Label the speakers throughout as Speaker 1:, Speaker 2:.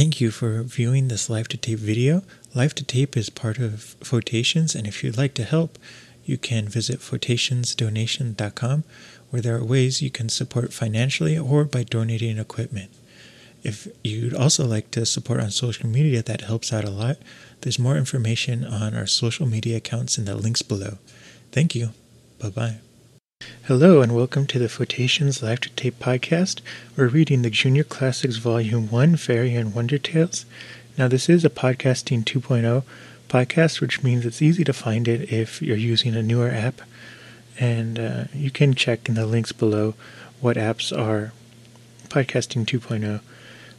Speaker 1: Thank you for viewing this Live to Tape video. Live to Tape is part of Photations, and if you'd like to help, you can visit photationsdonation.com where there are ways you can support financially or by donating equipment. If you'd also like to support on social media, that helps out a lot. There's more information on our social media accounts in the links below. Thank you. Bye bye. Hello, and welcome to the Photations Live to Tape podcast. We're reading the Junior Classics Volume 1 Fairy and Wonder Tales. Now, this is a podcasting 2.0 podcast, which means it's easy to find it if you're using a newer app. And uh, you can check in the links below what apps are podcasting 2.0.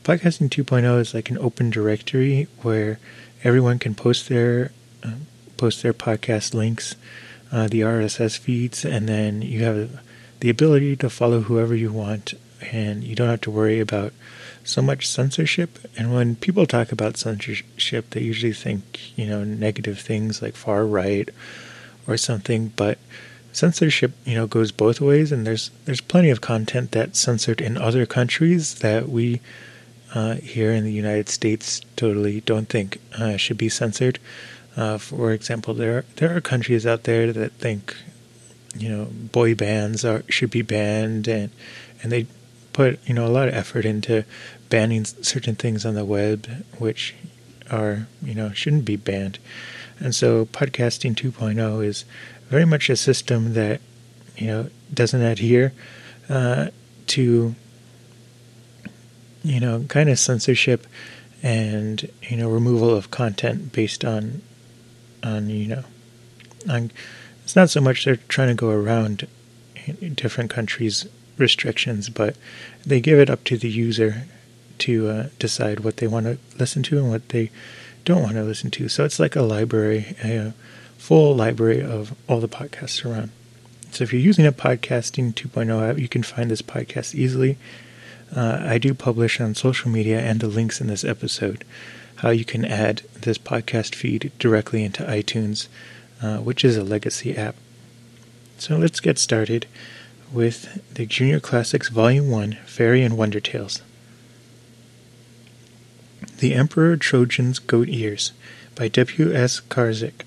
Speaker 1: Podcasting 2.0 is like an open directory where everyone can post their uh, post their podcast links, uh, the RSS feeds, and then you have the ability to follow whoever you want, and you don't have to worry about so much censorship. And when people talk about censorship, they usually think you know negative things like far right or something, but censorship you know goes both ways and there's there's plenty of content that's censored in other countries that we uh, here in the United States totally don't think uh, should be censored. Uh, for example, there there are countries out there that think, you know, boy bands are should be banned, and and they put you know a lot of effort into banning certain things on the web, which are you know shouldn't be banned. And so, podcasting 2.0 is very much a system that you know doesn't adhere uh, to you know, kind of censorship and you know removal of content based on on you know on it's not so much they're trying to go around different countries restrictions but they give it up to the user to uh, decide what they want to listen to and what they don't want to listen to. So it's like a library a full library of all the podcasts around so if you're using a podcasting 2.0 app you can find this podcast easily. Uh, I do publish on social media and the links in this episode how you can add this podcast feed directly into iTunes, uh, which is a legacy app. So let's get started with the Junior Classics Volume 1 Fairy and Wonder Tales. The Emperor Trojan's Goat Ears by W. S. Karzik.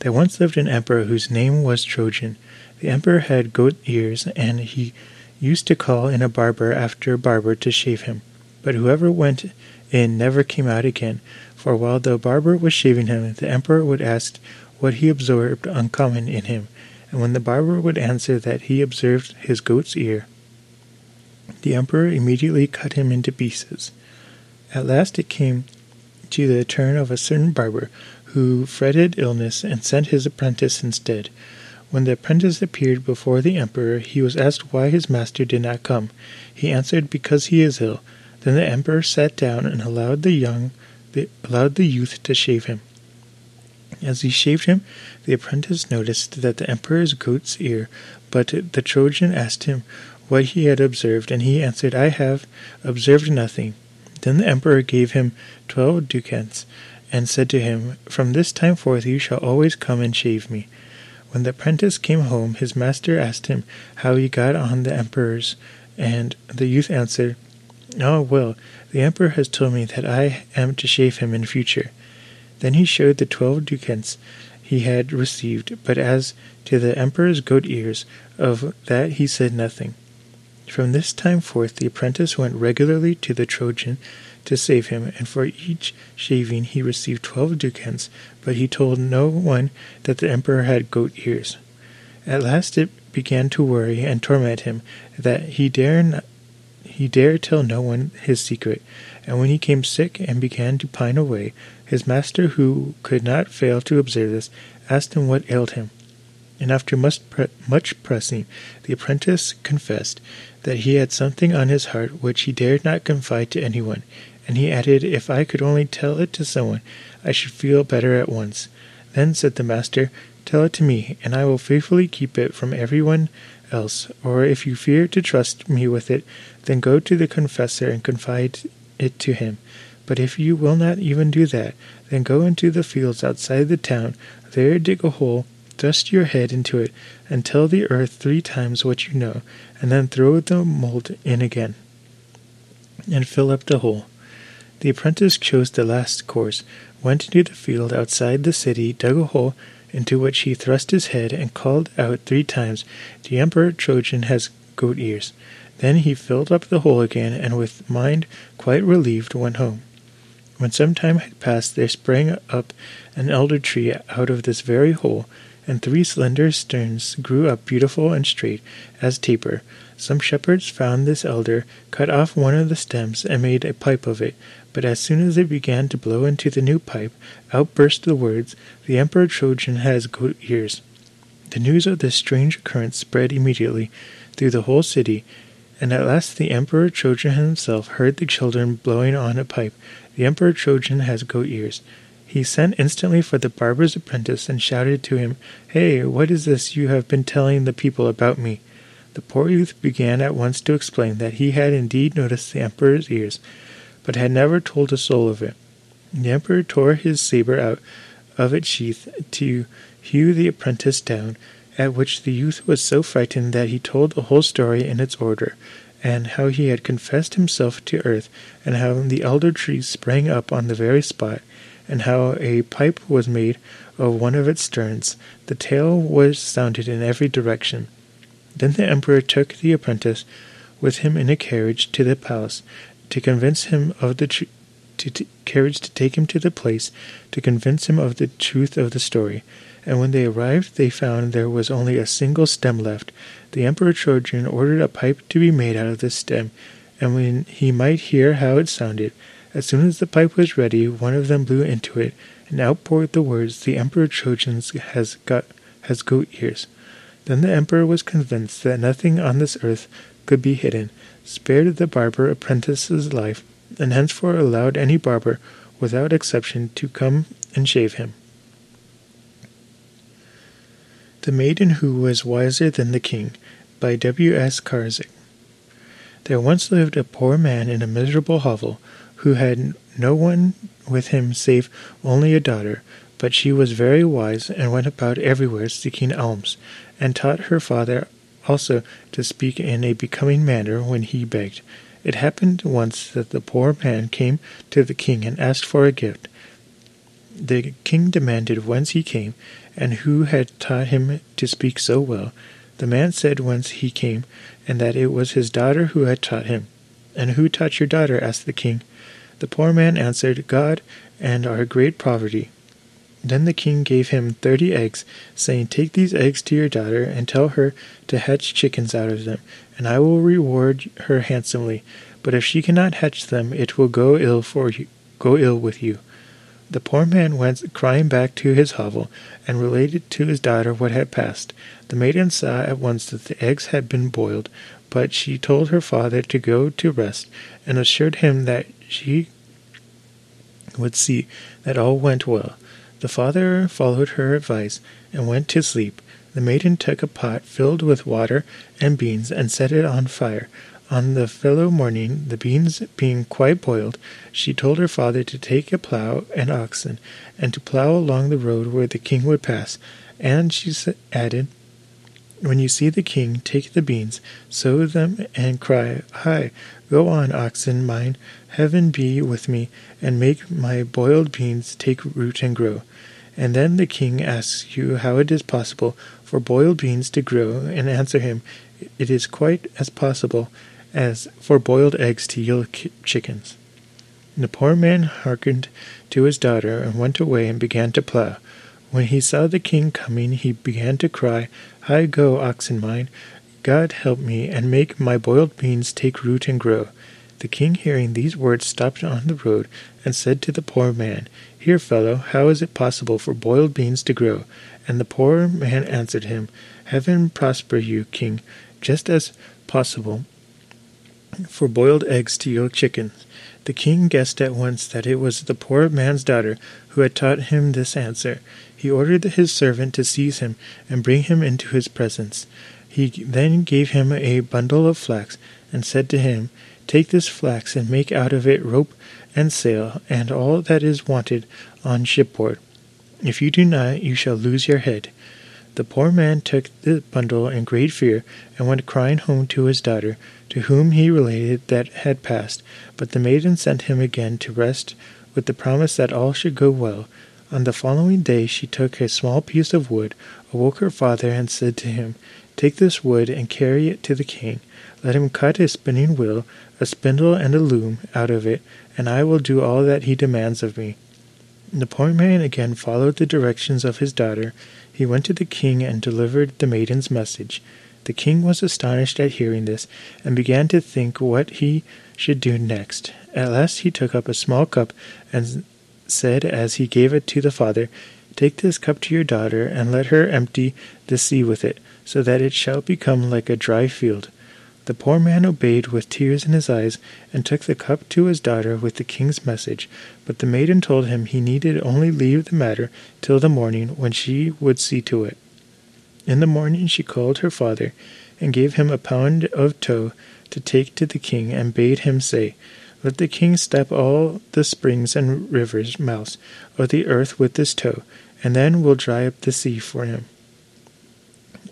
Speaker 1: There once lived an emperor whose name was Trojan. The emperor had goat ears, and he used to call in a barber after barber to shave him, but whoever went in never came out again, for while the barber was shaving him, the emperor would ask what he observed uncommon in him, and when the barber would answer that he observed his goat's ear, the emperor immediately cut him into pieces. At last it came to the turn of a certain barber who fretted illness and sent his apprentice instead. When the apprentice appeared before the emperor, he was asked why his master did not come. He answered, Because he is ill. Then the emperor sat down and allowed the young the, allowed the youth to shave him. As he shaved him, the apprentice noticed that the emperor's goat's ear, but the Trojan asked him what he had observed, and he answered, I have observed nothing. Then the emperor gave him twelve ducats, and said to him, From this time forth you shall always come and shave me. When the apprentice came home, his master asked him how he got on the emperor's, and the youth answered, Oh, well, the emperor has told me that I am to shave him in future. Then he showed the twelve ducats he had received, but as to the emperor's goat ears, of that he said nothing. From this time forth, the apprentice went regularly to the Trojan to save him, and for each shaving he received twelve ducats, but he told no one that the emperor had goat ears. At last it began to worry and torment him that he dare not, he dared tell no one his secret, and when he came sick and began to pine away, his master, who could not fail to observe this, asked him what ailed him. And after much, pre- much pressing, the apprentice confessed that he had something on his heart which he dared not confide to anyone, and he added, If I could only tell it to someone, I should feel better at once. Then said the master, Tell it to me, and I will faithfully keep it from everyone else. Or if you fear to trust me with it, then go to the confessor and confide it to him. But if you will not even do that, then go into the fields outside the town, there dig a hole, thrust your head into it, and tell the earth three times what you know, and then throw the mold in again, and fill up the hole. The apprentice chose the last course, went into the field outside the city, dug a hole, into which he thrust his head, and called out three times, The Emperor Trojan has goat ears. Then he filled up the hole again, and with mind quite relieved went home. When some time had passed, there sprang up an elder tree out of this very hole, and three slender stems grew up beautiful and straight as taper. Some shepherds found this elder, cut off one of the stems, and made a pipe of it. But as soon as it began to blow into the new pipe, out burst the words, The Emperor Trojan has goat ears. The news of this strange occurrence spread immediately through the whole city, and at last the Emperor Trojan himself heard the children blowing on a pipe. The Emperor Trojan has goat ears. He sent instantly for the barber's apprentice and shouted to him, Hey, what is this you have been telling the people about me? The poor youth began at once to explain that he had indeed noticed the Emperor's ears, but had never told a soul of it. The Emperor tore his saber out of its sheath to hew the apprentice down, at which the youth was so frightened that he told the whole story in its order, and how he had confessed himself to earth, and how the elder tree sprang up on the very spot, and how a pipe was made of one of its sterns. The tale was sounded in every direction. Then the emperor took the apprentice with him in a carriage to the palace, to convince him of the tr- to t- carriage to take him to the place, to convince him of the truth of the story and when they arrived they found there was only a single stem left. The Emperor Trojan ordered a pipe to be made out of this stem, and when he might hear how it sounded, as soon as the pipe was ready, one of them blew into it, and out poured the words, The Emperor Trojan has got has goat ears. Then the emperor was convinced that nothing on this earth could be hidden, spared the barber apprentice's life, and henceforth allowed any barber, without exception, to come and shave him. The Maiden Who Was Wiser Than the King by W. S. Karzik. There once lived a poor man in a miserable hovel who had no one with him save only a daughter, but she was very wise and went about everywhere seeking alms, and taught her father also to speak in a becoming manner when he begged. It happened once that the poor man came to the king and asked for a gift. The king demanded whence he came, and who had taught him to speak so well. The man said whence he came, and that it was his daughter who had taught him. And who taught your daughter? asked the king. The poor man answered, God and our great poverty. Then the king gave him thirty eggs, saying, Take these eggs to your daughter, and tell her to hatch chickens out of them, and I will reward her handsomely. But if she cannot hatch them, it will go ill for you, go ill with you. The poor man went crying back to his hovel, and related to his daughter what had passed. The maiden saw at once that the eggs had been boiled, but she told her father to go to rest, and assured him that she would see that all went well. The father followed her advice and went to sleep. The maiden took a pot filled with water and beans and set it on fire. On the fellow morning, the beans being quite boiled, she told her father to take a plough and oxen, and to plough along the road where the king would pass. And she added, When you see the king, take the beans, sow them, and cry, Hi, go on, oxen mine, heaven be with me, and make my boiled beans take root and grow. And then the king asks you how it is possible for boiled beans to grow, and answer him, It is quite as possible as for boiled eggs to yield chickens. The poor man hearkened to his daughter and went away and began to plough. When he saw the king coming, he began to cry, High go, oxen mine! God help me, and make my boiled beans take root and grow. The king, hearing these words, stopped on the road and said to the poor man, Here, fellow, how is it possible for boiled beans to grow? And the poor man answered him, Heaven prosper you, king, just as possible for boiled eggs to yield chickens. The king guessed at once that it was the poor man's daughter who had taught him this answer. He ordered his servant to seize him and bring him into his presence. He then gave him a bundle of flax and said to him, Take this flax and make out of it rope and sail and all that is wanted on shipboard. If you do not, you shall lose your head. The poor man took the bundle in great fear and went crying home to his daughter, to whom he related that had passed. But the maiden sent him again to rest with the promise that all should go well. On the following day she took a small piece of wood, awoke her father, and said to him, Take this wood and carry it to the king. Let him cut a spinning wheel, a spindle, and a loom out of it, and I will do all that he demands of me. The poor man again followed the directions of his daughter. He went to the king and delivered the maiden's message. The king was astonished at hearing this, and began to think what he should do next. At last he took up a small cup, and said as he gave it to the father, Take this cup to your daughter, and let her empty the sea with it, so that it shall become like a dry field. The poor man obeyed with tears in his eyes, and took the cup to his daughter with the king's message. But the maiden told him he needed only leave the matter till the morning, when she would see to it. In the morning she called her father, and gave him a pound of tow to take to the king, and bade him say, Let the king stop all the springs and rivers' mouths of the earth with this tow, and then we'll dry up the sea for him.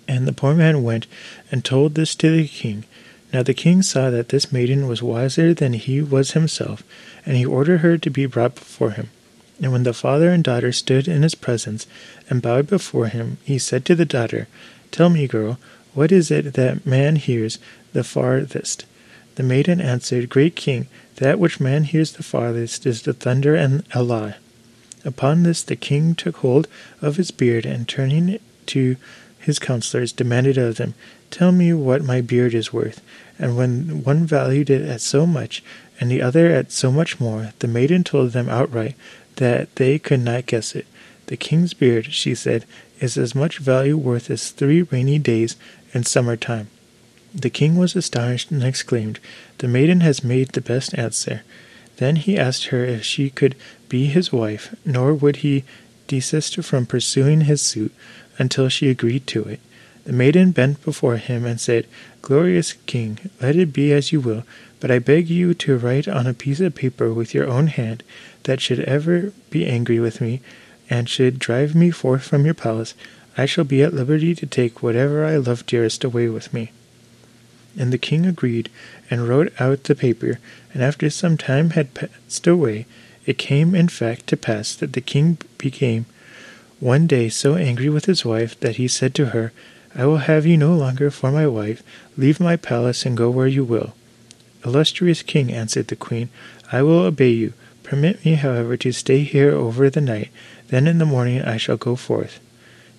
Speaker 1: And the poor man went and told this to the king. Now the king saw that this maiden was wiser than he was himself, and he ordered her to be brought before him. And when the father and daughter stood in his presence and bowed before him, he said to the daughter, Tell me, girl, what is it that man hears the farthest? The maiden answered, Great king, that which man hears the farthest is the thunder and a lie. Upon this the king took hold of his beard, and turning to his counselors, demanded of them, Tell me what my beard is worth. And when one valued it at so much, and the other at so much more, the maiden told them outright that they could not guess it. The king's beard, she said, is as much value worth as three rainy days in summer time. The king was astonished and exclaimed, The maiden has made the best answer. Then he asked her if she could be his wife, nor would he desist from pursuing his suit until she agreed to it. The maiden bent before him and said, Glorious king, let it be as you will, but I beg you to write on a piece of paper with your own hand that should ever be angry with me, and should drive me forth from your palace, I shall be at liberty to take whatever I love dearest away with me. And the king agreed, and wrote out the paper, and after some time had passed away, it came in fact to pass that the king became one day so angry with his wife that he said to her, I will have you no longer for my wife. Leave my palace and go where you will. Illustrious king, answered the queen, I will obey you. Permit me, however, to stay here over the night. Then in the morning I shall go forth.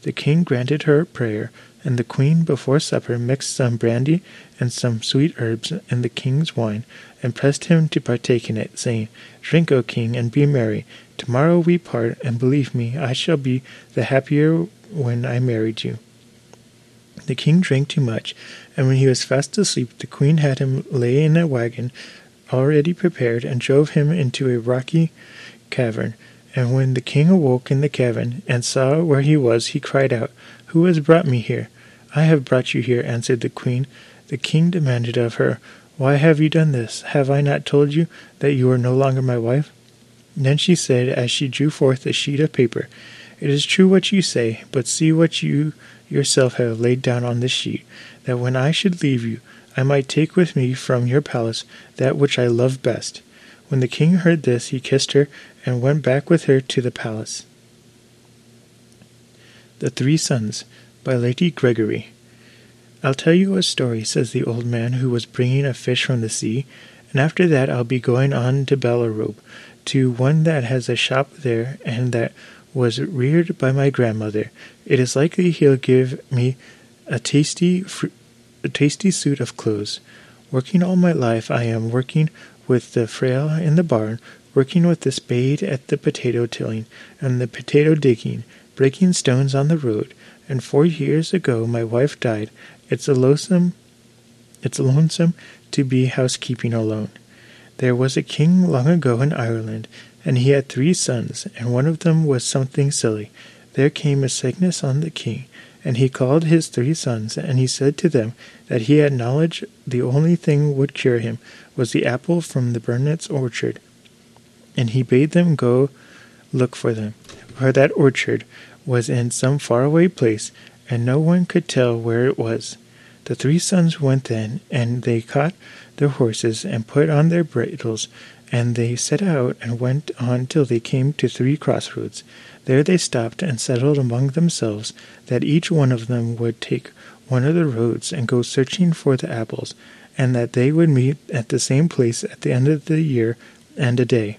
Speaker 1: The king granted her prayer, and the queen before supper mixed some brandy and some sweet herbs in the king's wine, and pressed him to partake in it, saying, Drink, O king, and be merry. Tomorrow we part, and believe me, I shall be the happier when I married you. The king drank too much, and when he was fast asleep, the queen had him lay in a wagon already prepared, and drove him into a rocky cavern. And when the king awoke in the cavern, and saw where he was, he cried out, Who has brought me here? I have brought you here, answered the queen. The king demanded of her, Why have you done this? Have I not told you that you are no longer my wife? Then she said, as she drew forth a sheet of paper, It is true what you say, but see what you yourself have laid down on this sheet, that when I should leave you, I might take with me from your palace that which I love best. When the king heard this, he kissed her and went back with her to the palace. The Three Sons by Lady Gregory. I'll tell you a story, says the old man who was bringing a fish from the sea, and after that I'll be going on to Ballinrobe, to one that has a shop there and that was reared by my grandmother. It is likely he'll give me a tasty, fr- a tasty suit of clothes. Working all my life, I am working with the frail in the barn, working with the spade at the potato tilling and the potato digging, breaking stones on the road. And four years ago, my wife died. It's a lonesome, it's lonesome to be housekeeping alone. There was a king long ago in Ireland, and he had three sons, and one of them was something silly. There came a sickness on the king, and he called his three sons, and he said to them that he had knowledge the only thing would cure him was the apple from the Burnet's orchard. And he bade them go look for them, for that orchard was in some far away place, and no one could tell where it was. The three sons went then, and they caught their horses and put on their bridles, and they set out and went on till they came to three crossroads. There they stopped and settled among themselves that each one of them would take one of the roads and go searching for the apples, and that they would meet at the same place at the end of the year and a day.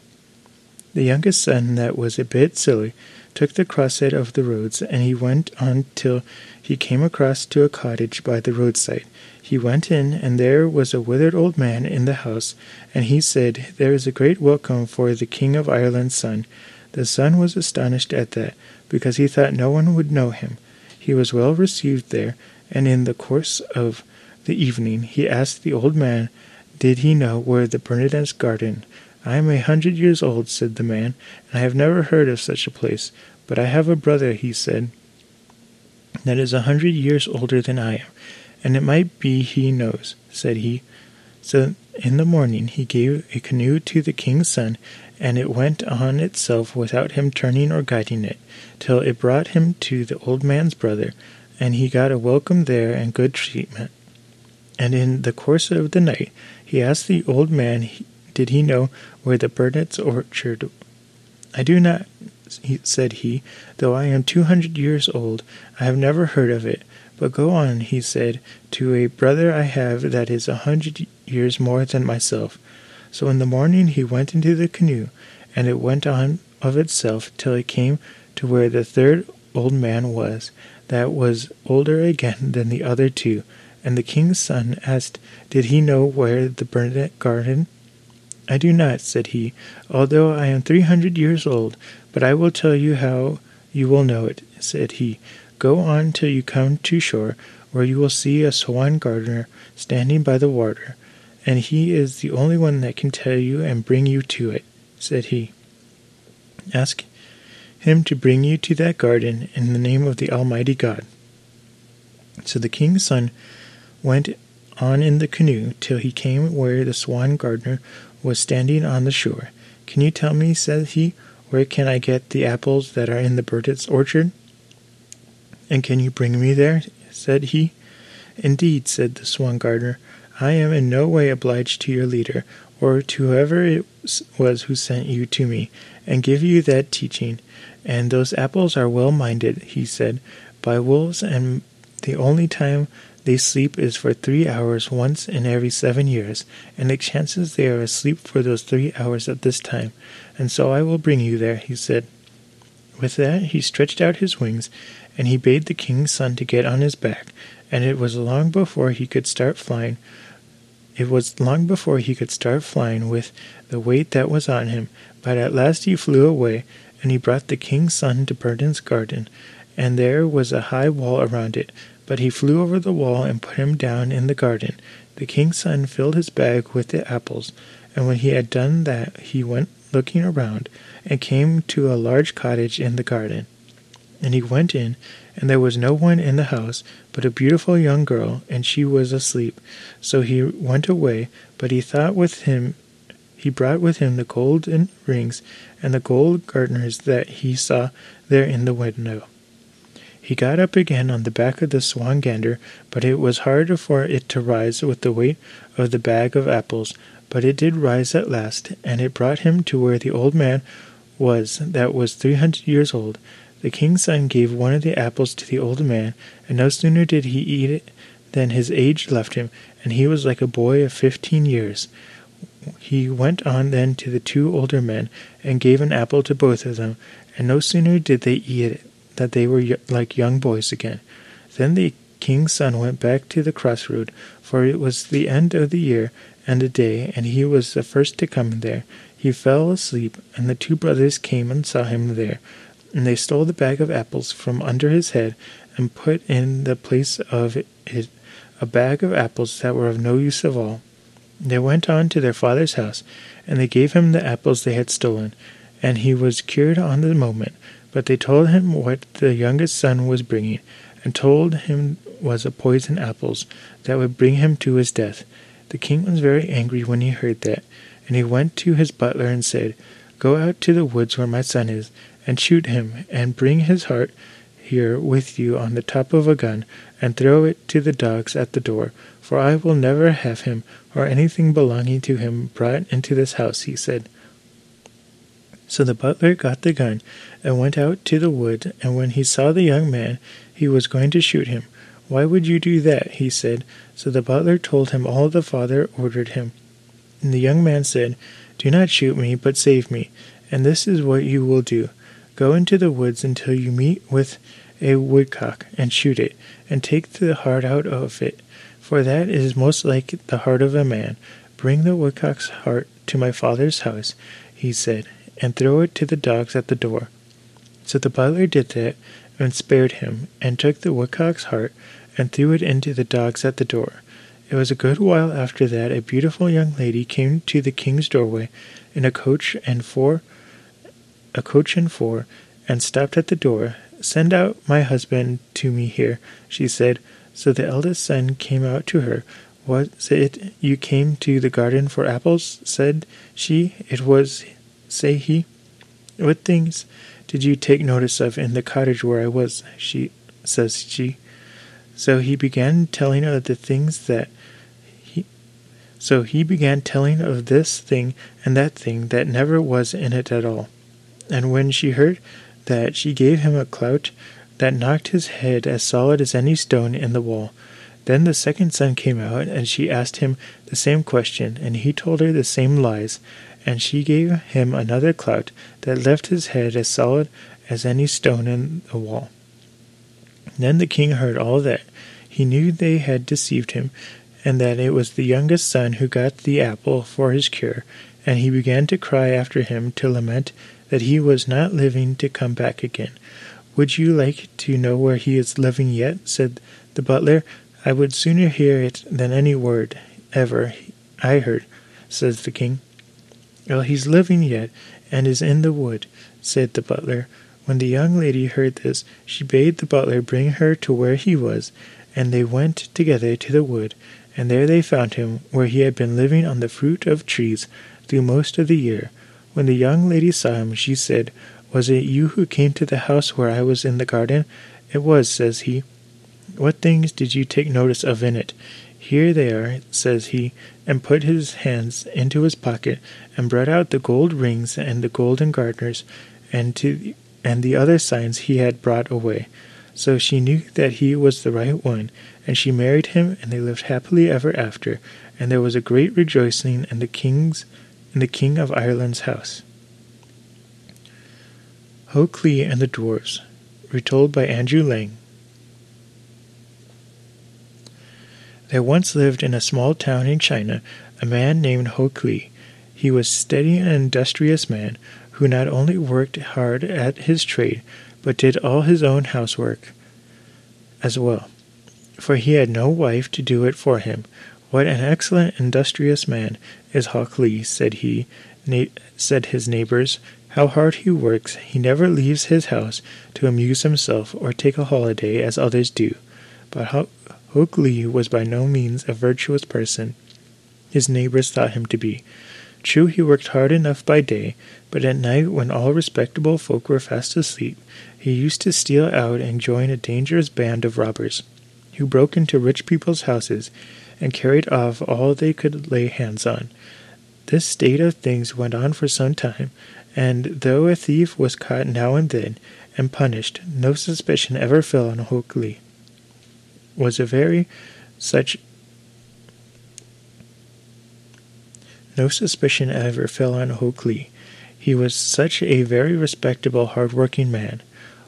Speaker 1: The youngest son, that was a bit silly, took the crosshead of the roads, and he went on till he came across to a cottage by the roadside. He went in, and there was a withered old man in the house, and he said, There is a great welcome for the King of Ireland's son. The son was astonished at that, because he thought no one would know him. He was well received there, and in the course of the evening he asked the old man, Did he know where the Bernardin's garden? I am a hundred years old, said the man, and I have never heard of such a place. But I have a brother, he said, that is a hundred years older than I am, and it might be he knows, said he. So in the morning he gave a canoe to the king's son, and it went on itself without him turning or guiding it, till it brought him to the old man's brother, and he got a welcome there and good treatment. And in the course of the night he asked the old man did he know where the Burnet's orchard I do not, said he, though I am two hundred years old, I have never heard of it. But go on, he said, to a brother I have that is a hundred years more than myself. So in the morning he went into the canoe, and it went on of itself till it came to where the third old man was, that was older again than the other two. And the king's son asked, Did he know where the Burnet garden? I do not, said he, although I am three hundred years old, but I will tell you how you will know it, said he. Go on till you come to shore, where you will see a swan gardener standing by the water, and he is the only one that can tell you and bring you to it, said he. Ask him to bring you to that garden in the name of the Almighty God. So the king's son went on in the canoe till he came where the swan gardener was standing on the shore. Can you tell me, said he, where can I get the apples that are in the Burdett's orchard? And can you bring me there? said he. Indeed, said the swan gardener, I am in no way obliged to your leader, or to whoever it was who sent you to me, and give you that teaching. And those apples are well minded, he said, by wolves, and the only time they sleep is for three hours once in every seven years, and it chances they are asleep for those three hours at this time. And so I will bring you there, he said. With that he stretched out his wings, and he bade the king's son to get on his back, and it was long before he could start flying. It was long before he could start flying with the weight that was on him, but at last he flew away, and he brought the king's son to Burden's garden, and there was a high wall around it, but he flew over the wall and put him down in the garden. The king's son filled his bag with the apples, and when he had done that he went looking around, and came to a large cottage in the garden. And he went in, and there was no one in the house but a beautiful young girl, and she was asleep. So he went away, but he thought with him he brought with him the golden rings and the gold garters that he saw there in the window. He got up again on the back of the swan gander, but it was hard for it to rise with the weight of the bag of apples. But it did rise at last, and it brought him to where the old man was, that was three hundred years old. The king's son gave one of the apples to the old man, and no sooner did he eat it than his age left him, and he was like a boy of fifteen years. He went on then to the two older men, and gave an apple to both of them, and no sooner did they eat it that they were like young boys again. Then the king's son went back to the crossroad, for it was the end of the year and a day, and he was the first to come there. He fell asleep, and the two brothers came and saw him there. And they stole the bag of apples from under his head, and put in the place of it a bag of apples that were of no use at all. They went on to their father's house, and they gave him the apples they had stolen, and he was cured on the moment. But they told him what the youngest son was bringing, and told him was a poison apples that would bring him to his death. The king was very angry when he heard that, and he went to his butler and said, Go out to the woods where my son is, and shoot him, and bring his heart here with you on the top of a gun and throw it to the dogs at the door, for I will never have him or anything belonging to him brought into this house, he said. So the butler got the gun and went out to the wood, and when he saw the young man, he was going to shoot him. Why would you do that? he said. So the butler told him all the father ordered him. And the young man said, Do not shoot me, but save me. And this is what you will do Go into the woods until you meet with a woodcock, and shoot it, and take the heart out of it, for that is most like the heart of a man. Bring the woodcock's heart to my father's house, he said, and throw it to the dogs at the door. So the butler did that, and spared him, and took the woodcock's heart, and threw it into the dogs at the door. It was a good while after that a beautiful young lady came to the king's doorway in a coach and four a coach and four, and stopped at the door. Send out my husband to me here, she said. So the eldest son came out to her. Was it you came to the garden for apples? said she. It was, say he. What things did you take notice of in the cottage where I was? She says she. So he began telling of the things that he so he began telling of this thing and that thing that never was in it at all. And when she heard that, she gave him a clout that knocked his head as solid as any stone in the wall. Then the second son came out, and she asked him the same question, and he told her the same lies, and she gave him another clout that left his head as solid as any stone in the wall. Then the king heard all that. He knew they had deceived him, and that it was the youngest son who got the apple for his cure, and he began to cry after him to lament that he was not living to come back again. Would you like to know where he is living yet? said the butler. I would sooner hear it than any word ever I heard, says the king. Well, he's living yet, and is in the wood, said the butler. When the young lady heard this, she bade the butler bring her to where he was, and they went together to the wood, and there they found him, where he had been living on the fruit of trees through most of the year. When the young lady saw him, she said, Was it you who came to the house where I was in the garden? It was, says he. What things did you take notice of in it? Here they are, says he, and put his hands into his pocket, and brought out the gold rings and the golden garters, and to and the other signs he had brought away. So she knew that he was the right one, and she married him, and they lived happily ever after. And there was a great rejoicing and the king's in the King of Ireland's house. Hok Lee and the Dwarves, retold by Andrew Lang. There once lived in a small town in China a man named Hok Lee. He was steady and industrious man who not only worked hard at his trade, but did all his own housework as well, for he had no wife to do it for him, what an excellent, industrious man is Hok Lee, said he, na- said his neighbors. How hard he works. He never leaves his house to amuse himself or take a holiday as others do. But Hok Lee was by no means a virtuous person. His neighbors thought him to be. True, he worked hard enough by day, but at night, when all respectable folk were fast asleep, he used to steal out and join a dangerous band of robbers, who broke into rich people's houses and carried off all they could lay hands on. This state of things went on for some time, and though a thief was caught now and then and punished, no suspicion ever fell on Hok Lee. Was a very such no suspicion ever fell on Hok Lee. He was such a very respectable, hard-working man.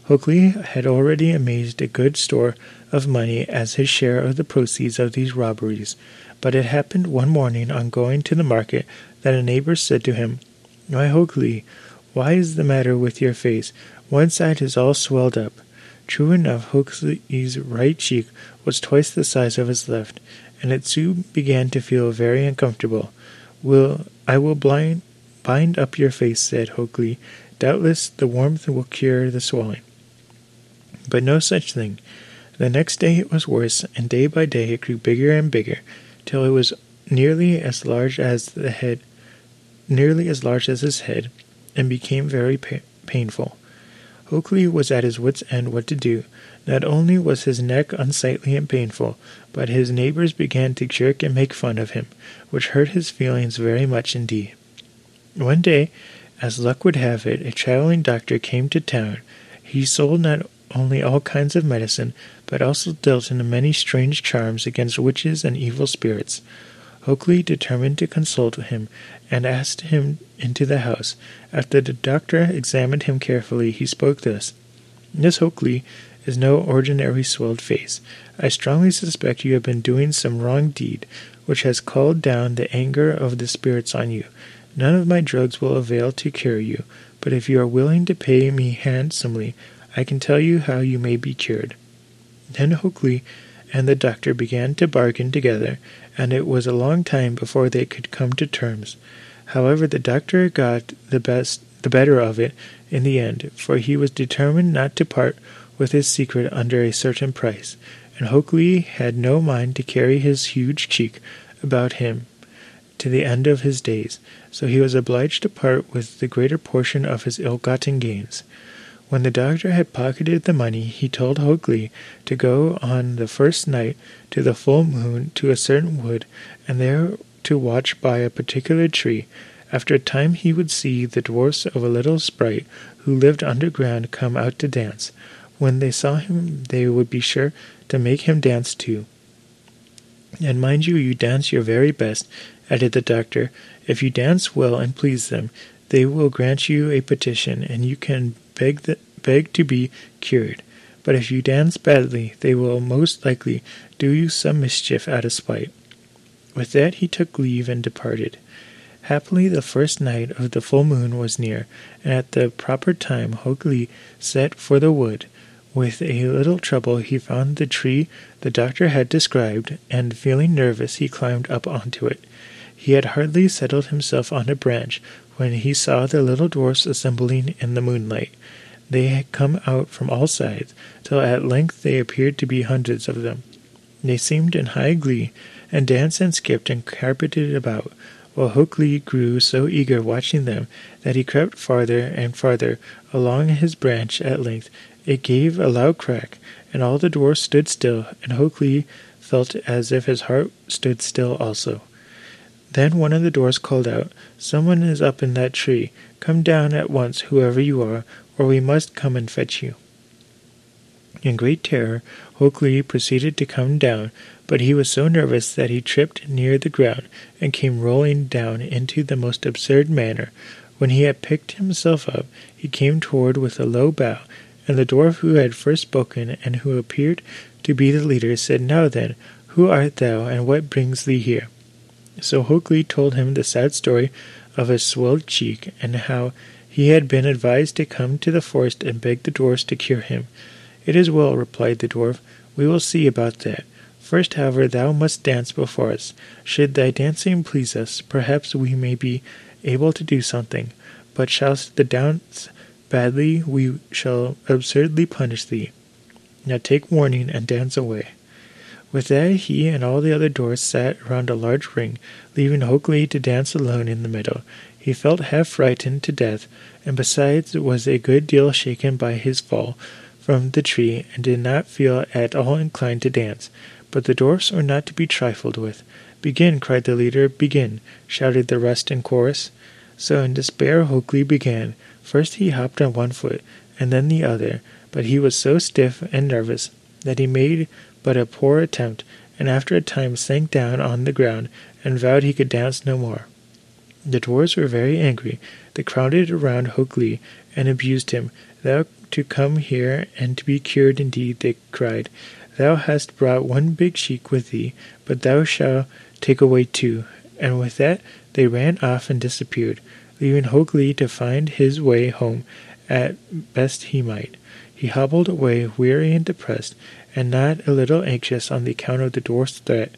Speaker 1: Hok Lee had already amassed a good store of money as his share of the proceeds of these robberies, but it happened one morning on going to the market that a neighbor said to him, Why, Hok Lee, why is the matter with your face? One side is all swelled up. True enough, Hok Lee's right cheek was twice the size of his left, and it soon began to feel very uncomfortable. Will I will blind, bind up your face, said Hok Lee. Doubtless the warmth will cure the swelling. But no such thing. The next day it was worse, and day by day it grew bigger and bigger, till it was nearly as large as the head, nearly as large as his head, and became very pa- painful. Hokey was at his wits' end what to do. Not only was his neck unsightly and painful, but his neighbors began to jerk and make fun of him, which hurt his feelings very much indeed. One day, as luck would have it, a traveling doctor came to town. He sold not only all kinds of medicine, but also dealt in many strange charms against witches and evil spirits. Hokey determined to consult him, and asked him into the house. After the doctor examined him carefully, he spoke thus Miss Hokey is no ordinary swelled face. I strongly suspect you have been doing some wrong deed, which has called down the anger of the spirits on you. None of my drugs will avail to cure you, but if you are willing to pay me handsomely, I can tell you how you may be cured. Then Hokey and the doctor began to bargain together, and it was a long time before they could come to terms. However, the doctor got the best the better of it in the end, for he was determined not to part with his secret under a certain price, and Hokey had no mind to carry his huge cheek about him to the end of his days, so he was obliged to part with the greater portion of his ill-gotten gains. When the doctor had pocketed the money, he told Hokey to go on the first night to the full moon to a certain wood, and there to watch by a particular tree. After a time he would see the dwarfs of a little sprite who lived underground come out to dance. When they saw him, they would be sure to make him dance too. And mind you, you dance your very best, added the doctor. If you dance well and please them, they will grant you a petition, and you can beg, the, beg to be cured. But if you dance badly, they will most likely do you some mischief out of spite. With that he took leave and departed. Happily the first night of the full moon was near, and at the proper time Hokey set for the wood. With a little trouble he found the tree the doctor had described, and feeling nervous he climbed up onto it. He had hardly settled himself on a branch when he saw the little dwarfs assembling in the moonlight. They had come out from all sides, till at length they appeared to be hundreds of them. They seemed in high glee, and danced and skipped and carpeted about, while Hokey grew so eager watching them that he crept farther and farther along his branch. At length it gave a loud crack, and all the dwarfs stood still, and Hokey felt as if his heart stood still also. Then one of the dwarfs called out, Someone is up in that tree. Come down at once, whoever you are, or we must come and fetch you. In great terror, Hokey proceeded to come down, but he was so nervous that he tripped near the ground and came rolling down into the most absurd manner. When he had picked himself up, he came toward with a low bow, and the dwarf who had first spoken and who appeared to be the leader said, Now then, who art thou, and what brings thee here? So Hokey told him the sad story of his swelled cheek, and how he had been advised to come to the forest and beg the dwarfs to cure him. It is well, replied the dwarf. We will see about that. First, however, thou must dance before us. Should thy dancing please us, perhaps we may be able to do something. But shouldst thou dance badly, we shall absurdly punish thee. Now take warning and dance away. With that, he and all the other dwarfs sat round a large ring, leaving Hokey to dance alone in the middle. He felt half frightened to death, and besides was a good deal shaken by his fall from the tree, and did not feel at all inclined to dance. But the dwarfs were not to be trifled with. Begin, cried the leader. Begin, shouted the rest in chorus. So in despair Hokey began. First he hopped on one foot, and then the other, but he was so stiff and nervous that he made but a poor attempt, and after a time sank down on the ground and vowed he could dance no more. The dwarfs were very angry. They crowded around Hokey and abused him. Thou to come here and to be cured indeed, they cried. Thou hast brought one big cheek with thee, but thou shalt take away two. And with that they ran off and disappeared, leaving Hokey to find his way home as best he might. He hobbled away weary and depressed, and not a little anxious on the account of the dwarf's threat.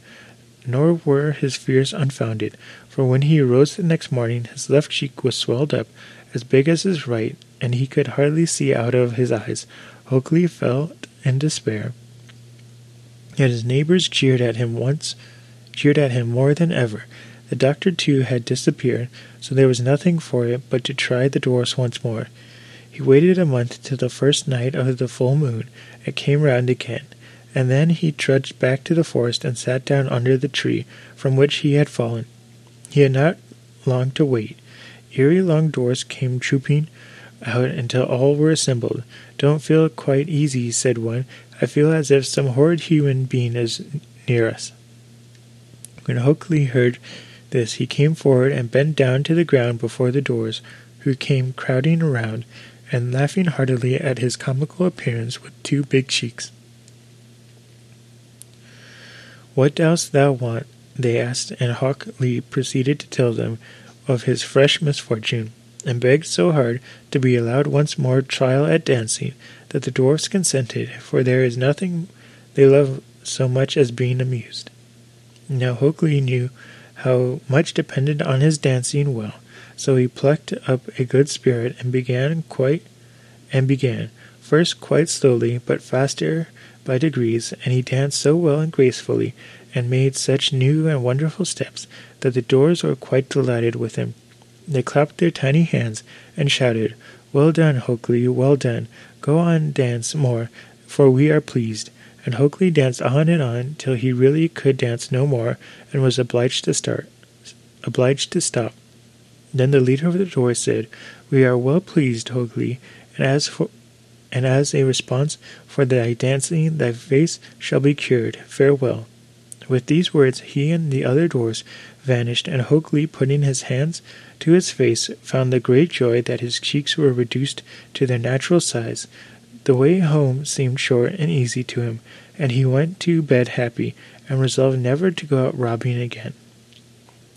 Speaker 1: Nor were his fears unfounded, for when he arose the next morning his left cheek was swelled up as big as his right, and he could hardly see out of his eyes. Hokey felt in despair. Yet his neighbors cheered at him once, cheered at him more than ever. The doctor too had disappeared, so there was nothing for it but to try the dwarfs once more. He waited a month till the first night of the full moon, and came round again, and then he trudged back to the forest and sat down under the tree from which he had fallen. He had not long to wait. Eerie long doors came trooping out until all were assembled. Don't feel quite easy, said one. I feel as if some horrid human being is near us. When Hok Lee heard this, he came forward and bent down to the ground before the doors, who came crowding around and laughing heartily at his comical appearance with two big cheeks. What dost thou want? they asked, and Hok Lee proceeded to tell them of his fresh misfortune, and begged so hard to be allowed once more trial at dancing that the dwarfs consented, for there is nothing they love so much as being amused. Now Hok Lee knew how much depended on his dancing well, so he plucked up a good spirit and began quite and began, first quite slowly, but faster by degrees, and he danced so well and gracefully, and made such new and wonderful steps, that the doors were quite delighted with him. They clapped their tiny hands and shouted, Well done, Hok Lee, well done. Go on, dance more, for we are pleased. And Hok Lee danced on and on till he really could dance no more, and was obliged to start, obliged to stop. Then the leader of the doors said, We are well pleased, Hok and as for and as a response for thy dancing, thy face shall be cured. Farewell. With these words, he and the other dwarfs vanished, and Hok Lee, putting his hands to his face, found the great joy that his cheeks were reduced to their natural size. The way home seemed short and easy to him, and he went to bed happy, and resolved never to go out robbing again.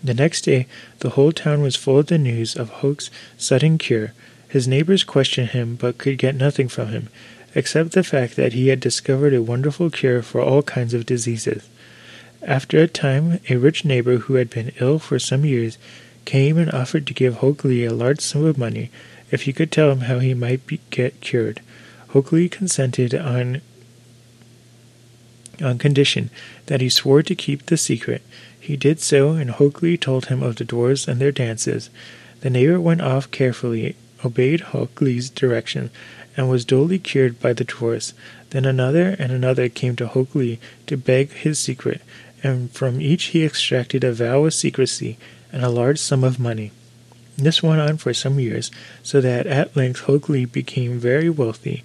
Speaker 1: The next day, the whole town was full of the news of Hok's sudden cure. His neighbors questioned him, but could get nothing from him, except the fact that he had discovered a wonderful cure for all kinds of diseases. After a time, a rich neighbor who had been ill for some years came and offered to give Hok Lee a large sum of money if he could tell him how he might be, get cured. Hok Lee consented on on condition that he swore to keep the secret. He did so, and Hok Lee told him of the dwarfs and their dances. The neighbor went off carefully, obeyed Hok Lee's direction, and was duly cured by the dwarfs. Then another and another came to Hok Lee to beg his secret, and from each he extracted a vow of secrecy and a large sum of money. This went on for some years, so that at length Hok Lee became very wealthy,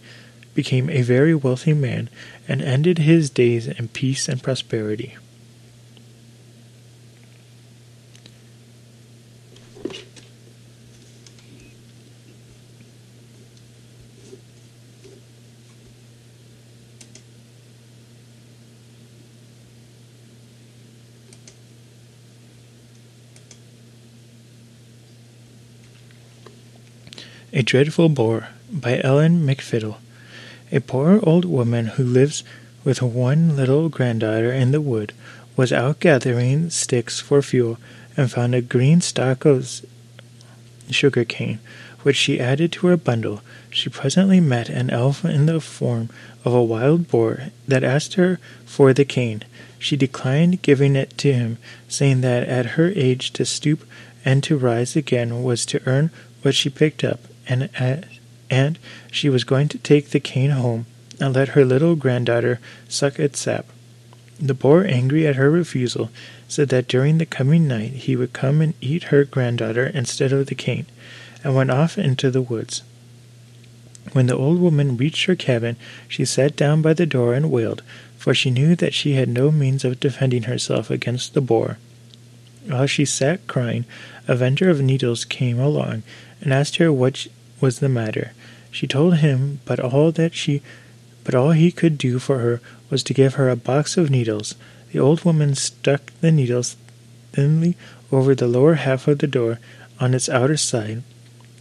Speaker 1: became a very wealthy man, and ended his days in peace and prosperity. A Dreadful Boar by Adele M. Fiddle. A poor old woman who lives with one little granddaughter in the wood was out gathering sticks for fuel and found a green stalk of sugar cane, which she added to her bundle. She presently met an elf in the form of a wild boar that asked her for the cane. She declined giving it to him, saying that at her age to stoop and to rise again was to earn what she picked up, and, uh, and she was going to take the cane home and let her little granddaughter suck its sap. The boar, angry at her refusal, said that during the coming night he would come and eat her granddaughter instead of the cane, and went off into the woods. When the old woman reached her cabin, she sat down by the door and wailed, for she knew that she had no means of defending herself against the boar. While she sat crying, a vendor of needles came along and asked her what was the matter. She told him, but all that she but all he could do for her was to give her a box of needles. The old woman stuck the needles thinly over the lower half of the door on its outer side,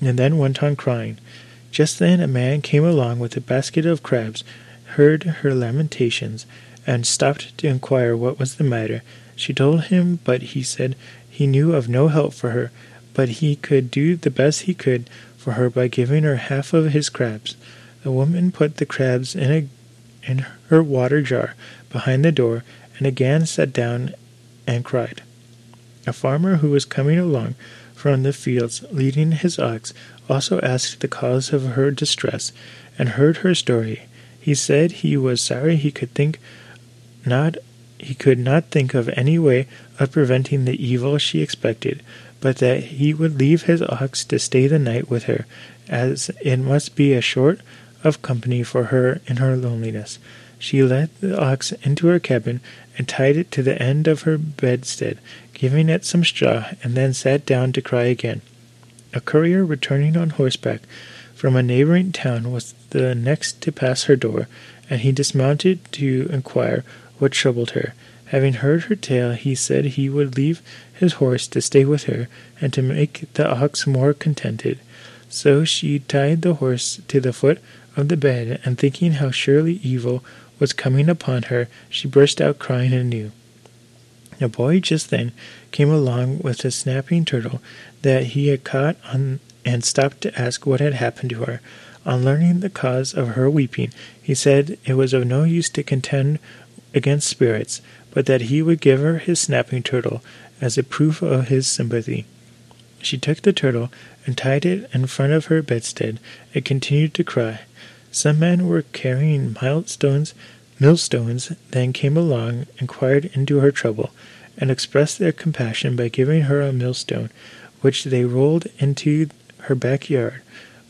Speaker 1: and then went on crying. Just then a man came along with a basket of crabs, heard her lamentations, and stopped to inquire what was the matter. She told him, but he said he knew of no help for her, but he could do the best he could for her by giving her half of his crabs. The woman put the crabs in a in her water jar behind the door and again sat down and cried. A farmer who was coming along from the fields, leading his ox, also asked the cause of her distress, and heard her story. He said he was sorry he could think not he could not think of any way of preventing the evil she expected, but that he would leave his ox to stay the night with her, as it must be a sort of company for her in her loneliness. She led the ox into her cabin and tied it to the end of her bedstead, giving it some straw, and then sat down to cry again. A courier returning on horseback from a neighboring town was the next to pass her door, and he dismounted to inquire what troubled her. Having heard her tale, he said he would leave his horse to stay with her, and to make the ox more contented. So she tied the horse to the foot of the bed, and thinking how surely evil was coming upon her, she burst out crying anew. A boy just then came along with a snapping turtle that he had caught on and stopped to ask what had happened to her. On learning the cause of her weeping, he said it was of no use to contend against spirits, but that he would give her his snapping turtle as a proof of his sympathy. She took the turtle and tied it in front of her bedstead and continued to cry. Some men were carrying millstones, millstones, then came along, inquired into her trouble, and expressed their compassion by giving her a millstone, which they rolled into her backyard.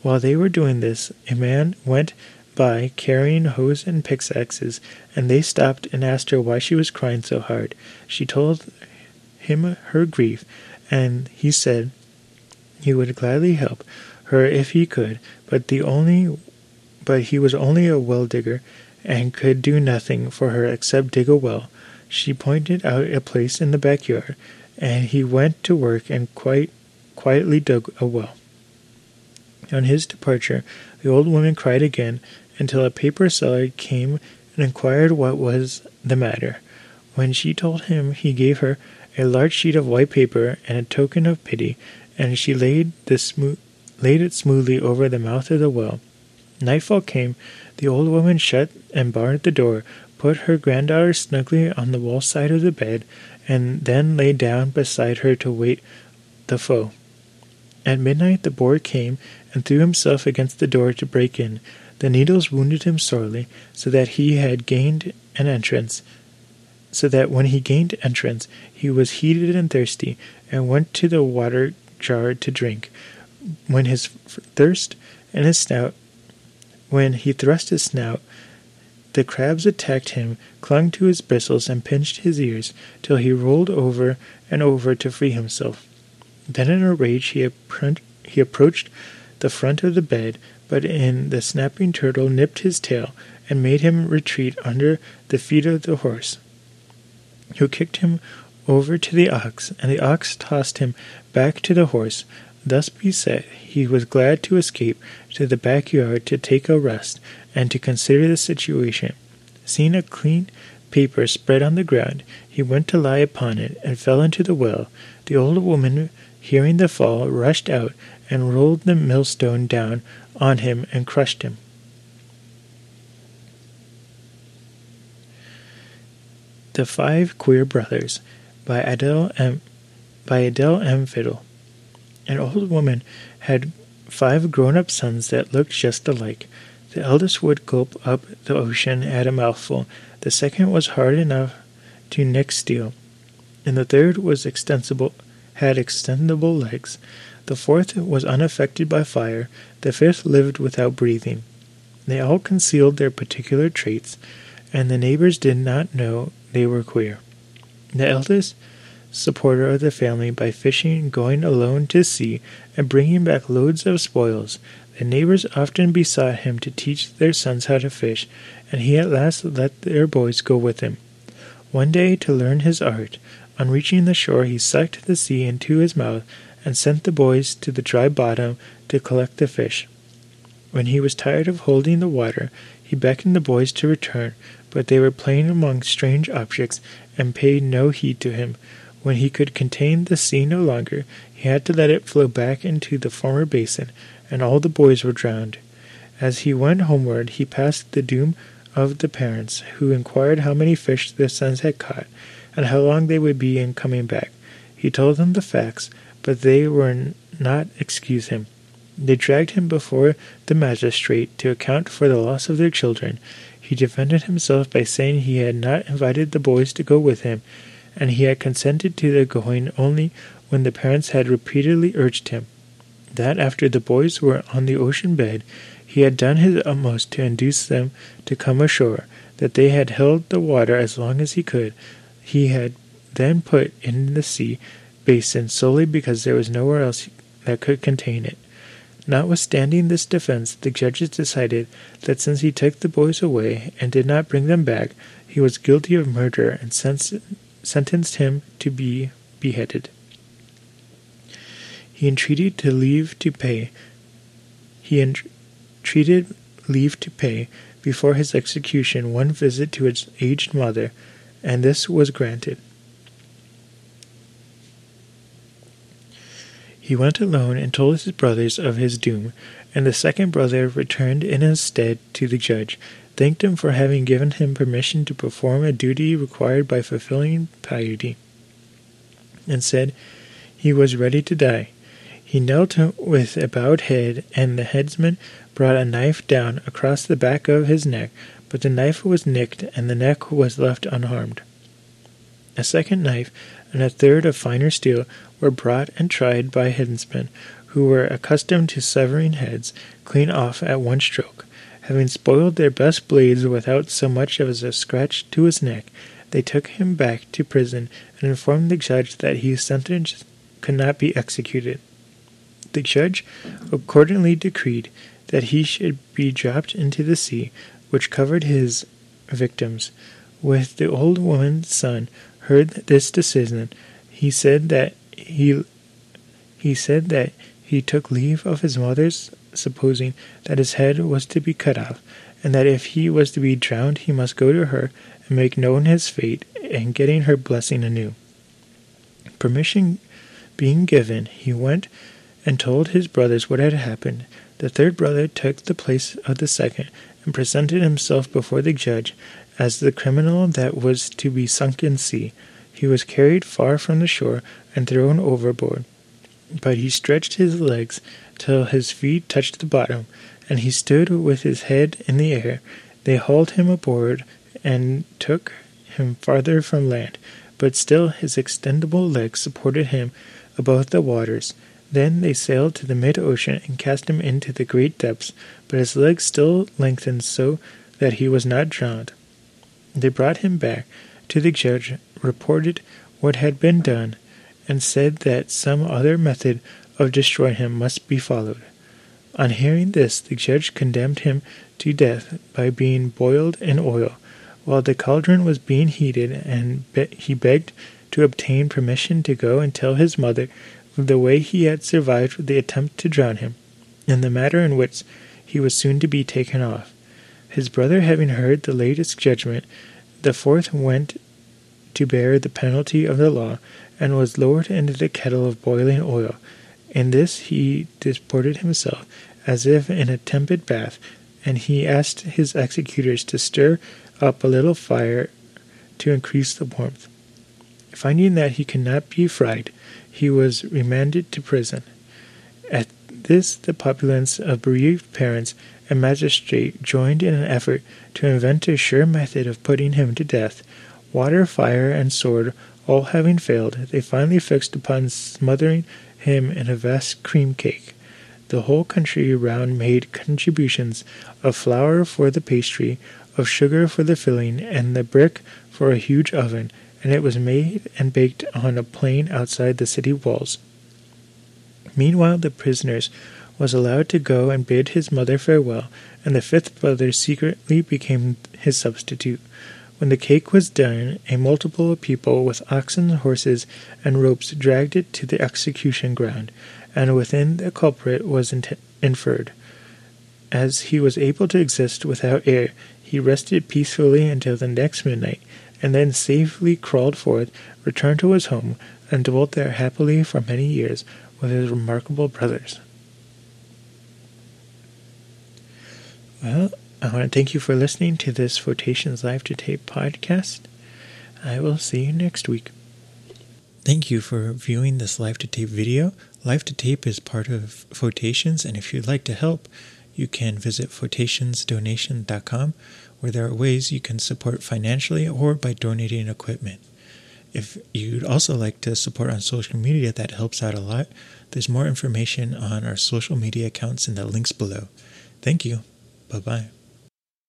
Speaker 1: While they were doing this, a man went by carrying hoes and pickaxes, and they stopped and asked her why she was crying so hard. She told him her grief, and he said he would gladly help her if he could, but the only but he was only a well digger and could do nothing for her except dig a well. She pointed out a place in the backyard, and he went to work and quite quietly dug a well. On his departure, the old woman cried again until a paper seller came and inquired what was the matter. When she told him, he gave her a large sheet of white paper and a token of pity, and she laid, laid it smoothly over the mouth of the well. Nightfall came. The old woman shut and barred the door, put her granddaughter snugly on the wall side of the bed, and then lay down beside her to wait the foe. At midnight the boar came and threw himself against the door to break in. The needles wounded him sorely, so that he had gained an entrance. So that when he gained entrance, he was heated and thirsty, and went to the water jar to drink. When his thirst and his snout when he thrust his snout, the crabs attacked him, clung to his bristles, and pinched his ears, till he rolled over and over to free himself. Then in a rage he, appro- he approached the front of the bed, but in the snapping turtle nipped his tail, and made him retreat under the feet of the horse, who kicked him over to the ox, and the ox tossed him back to the horse. Thus beset, he was glad to escape to the backyard to take a rest and to consider the situation. Seeing a clean paper spread on the ground, he went to lie upon it and fell into the well. The old woman, hearing the fall, rushed out and rolled the millstone down on him and crushed him. The Five Queer Brothers by Adele M. by Adele M. Fiddle. An old woman had five grown up sons that looked just alike. The eldest would gulp up the ocean at a mouthful, the second was hard enough to nick steel, and the third was extensible had extendable legs. The fourth was unaffected by fire, the fifth lived without breathing. They all concealed their particular traits, and the neighbors did not know they were queer. The eldest supporter of the family by fishing, going alone to sea, and bringing back loads of spoils. The neighbors often besought him to teach their sons how to fish, and he at last let their boys go with him. One day, to learn his art, on reaching the shore, he sucked the sea into his mouth and sent the boys to the dry bottom to collect the fish. When he was tired of holding the water, he beckoned the boys to return, but they were playing among strange objects and paid no heed to him. When he could contain the sea no longer, he had to let it flow back into the former basin, and all the boys were drowned. As he went homeward, he passed the doom of the parents, who inquired how many fish their sons had caught, and how long they would be in coming back. He told them the facts, but they were not excuse him. They dragged him before the magistrate to account for the loss of their children. He defended himself by saying he had not invited the boys to go with him, and he had consented to their going only when the parents had repeatedly urged him. That after the boys were on the ocean bed, he had done his utmost to induce them to come ashore, that they had held the water as long as he could. He had then put in the sea basin solely because there was nowhere else that could contain it. Notwithstanding this defense, the judges decided that since he took the boys away and did not bring them back, he was guilty of murder and sentenced him to be beheaded. He entreated to leave to pay. He entreated leave to pay before his execution one visit to his aged mother, and this was granted. He went alone and told his brothers of his doom, and the second brother returned in his stead to the judge, thanked him for having given him permission to perform a duty required by filial piety, and said he was ready to die. He knelt with a bowed head, and the headsman brought a knife down across the back of his neck, but the knife was nicked, and the neck was left unharmed. A second knife and a third of finer steel were brought and tried by headsmen who were accustomed to severing heads clean off at one stroke. Having spoiled their best blades without so much as a scratch to his neck, they took him back to prison and informed the judge that his sentence could not be executed. The judge accordingly decreed that he should be dropped into the sea, which covered his victims. With the old woman's son heard this decision, he said that he he said that he took leave of his mother's, supposing that his head was to be cut off, and that if he was to be drowned he must go to her and make known his fate, and getting her blessing anew. Permission being given, he went and told his brothers what had happened. The third brother took the place of the second, and presented himself before the judge as the criminal that was to be sunk in sea. He was carried far from the shore and thrown overboard. But he stretched his legs till his feet touched the bottom, and he stood with his head in the air. They hauled him aboard and took him farther from land, but still his extendable legs supported him above the waters. Then they sailed to the mid ocean and cast him into the great depths, but his legs still lengthened so that he was not drowned. They brought him back to the judge, reported what had been done, and said that some other method of destroying him must be followed. On hearing this, the judge condemned him to death by being boiled in oil. While the cauldron was being heated, and be- he begged to obtain permission to go and tell his mother the way he had survived the attempt to drown him, and the manner in which he was soon to be taken off. His brother having heard the latest judgment, the fourth went to bear the penalty of the law, and was lowered into the kettle of boiling oil. In this he disported himself as if in a tepid bath, and he asked his executors to stir up a little fire to increase the warmth. Finding that he could not be fried, he was remanded to prison. At this, the populace of bereaved parents and magistrate joined in an effort to invent a sure method of putting him to death. Water, fire, and sword all having failed, they finally fixed upon smothering him in a vast cream cake. The whole country round made contributions of flour for the pastry, of sugar for the filling, and the brick for a huge oven, and it was made and baked on a plain outside the city walls. Meanwhile, the prisoners was allowed to go and bid his mother farewell, and the fifth brother secretly became his substitute. When the cake was done, a multitude of people with oxen, horses, and ropes dragged it to the execution ground, and within the culprit was inferred. As he was able to exist without air, he rested peacefully until the next midnight, and then safely crawled forth, returned to his home, and dwelt there happily for many years with his remarkable brothers. Well, I want to thank you for listening to this Photations Live to Tape podcast. I will see you next week. Thank you for viewing this Live to Tape video. Live to Tape is part of Photations, and if you'd like to help, you can visit photationsdonation.com where there are ways you can support financially or by donating equipment. If you'd also like to support on social media, that helps out a lot. There's more information on our social media accounts in the links below. Thank you. Bye bye.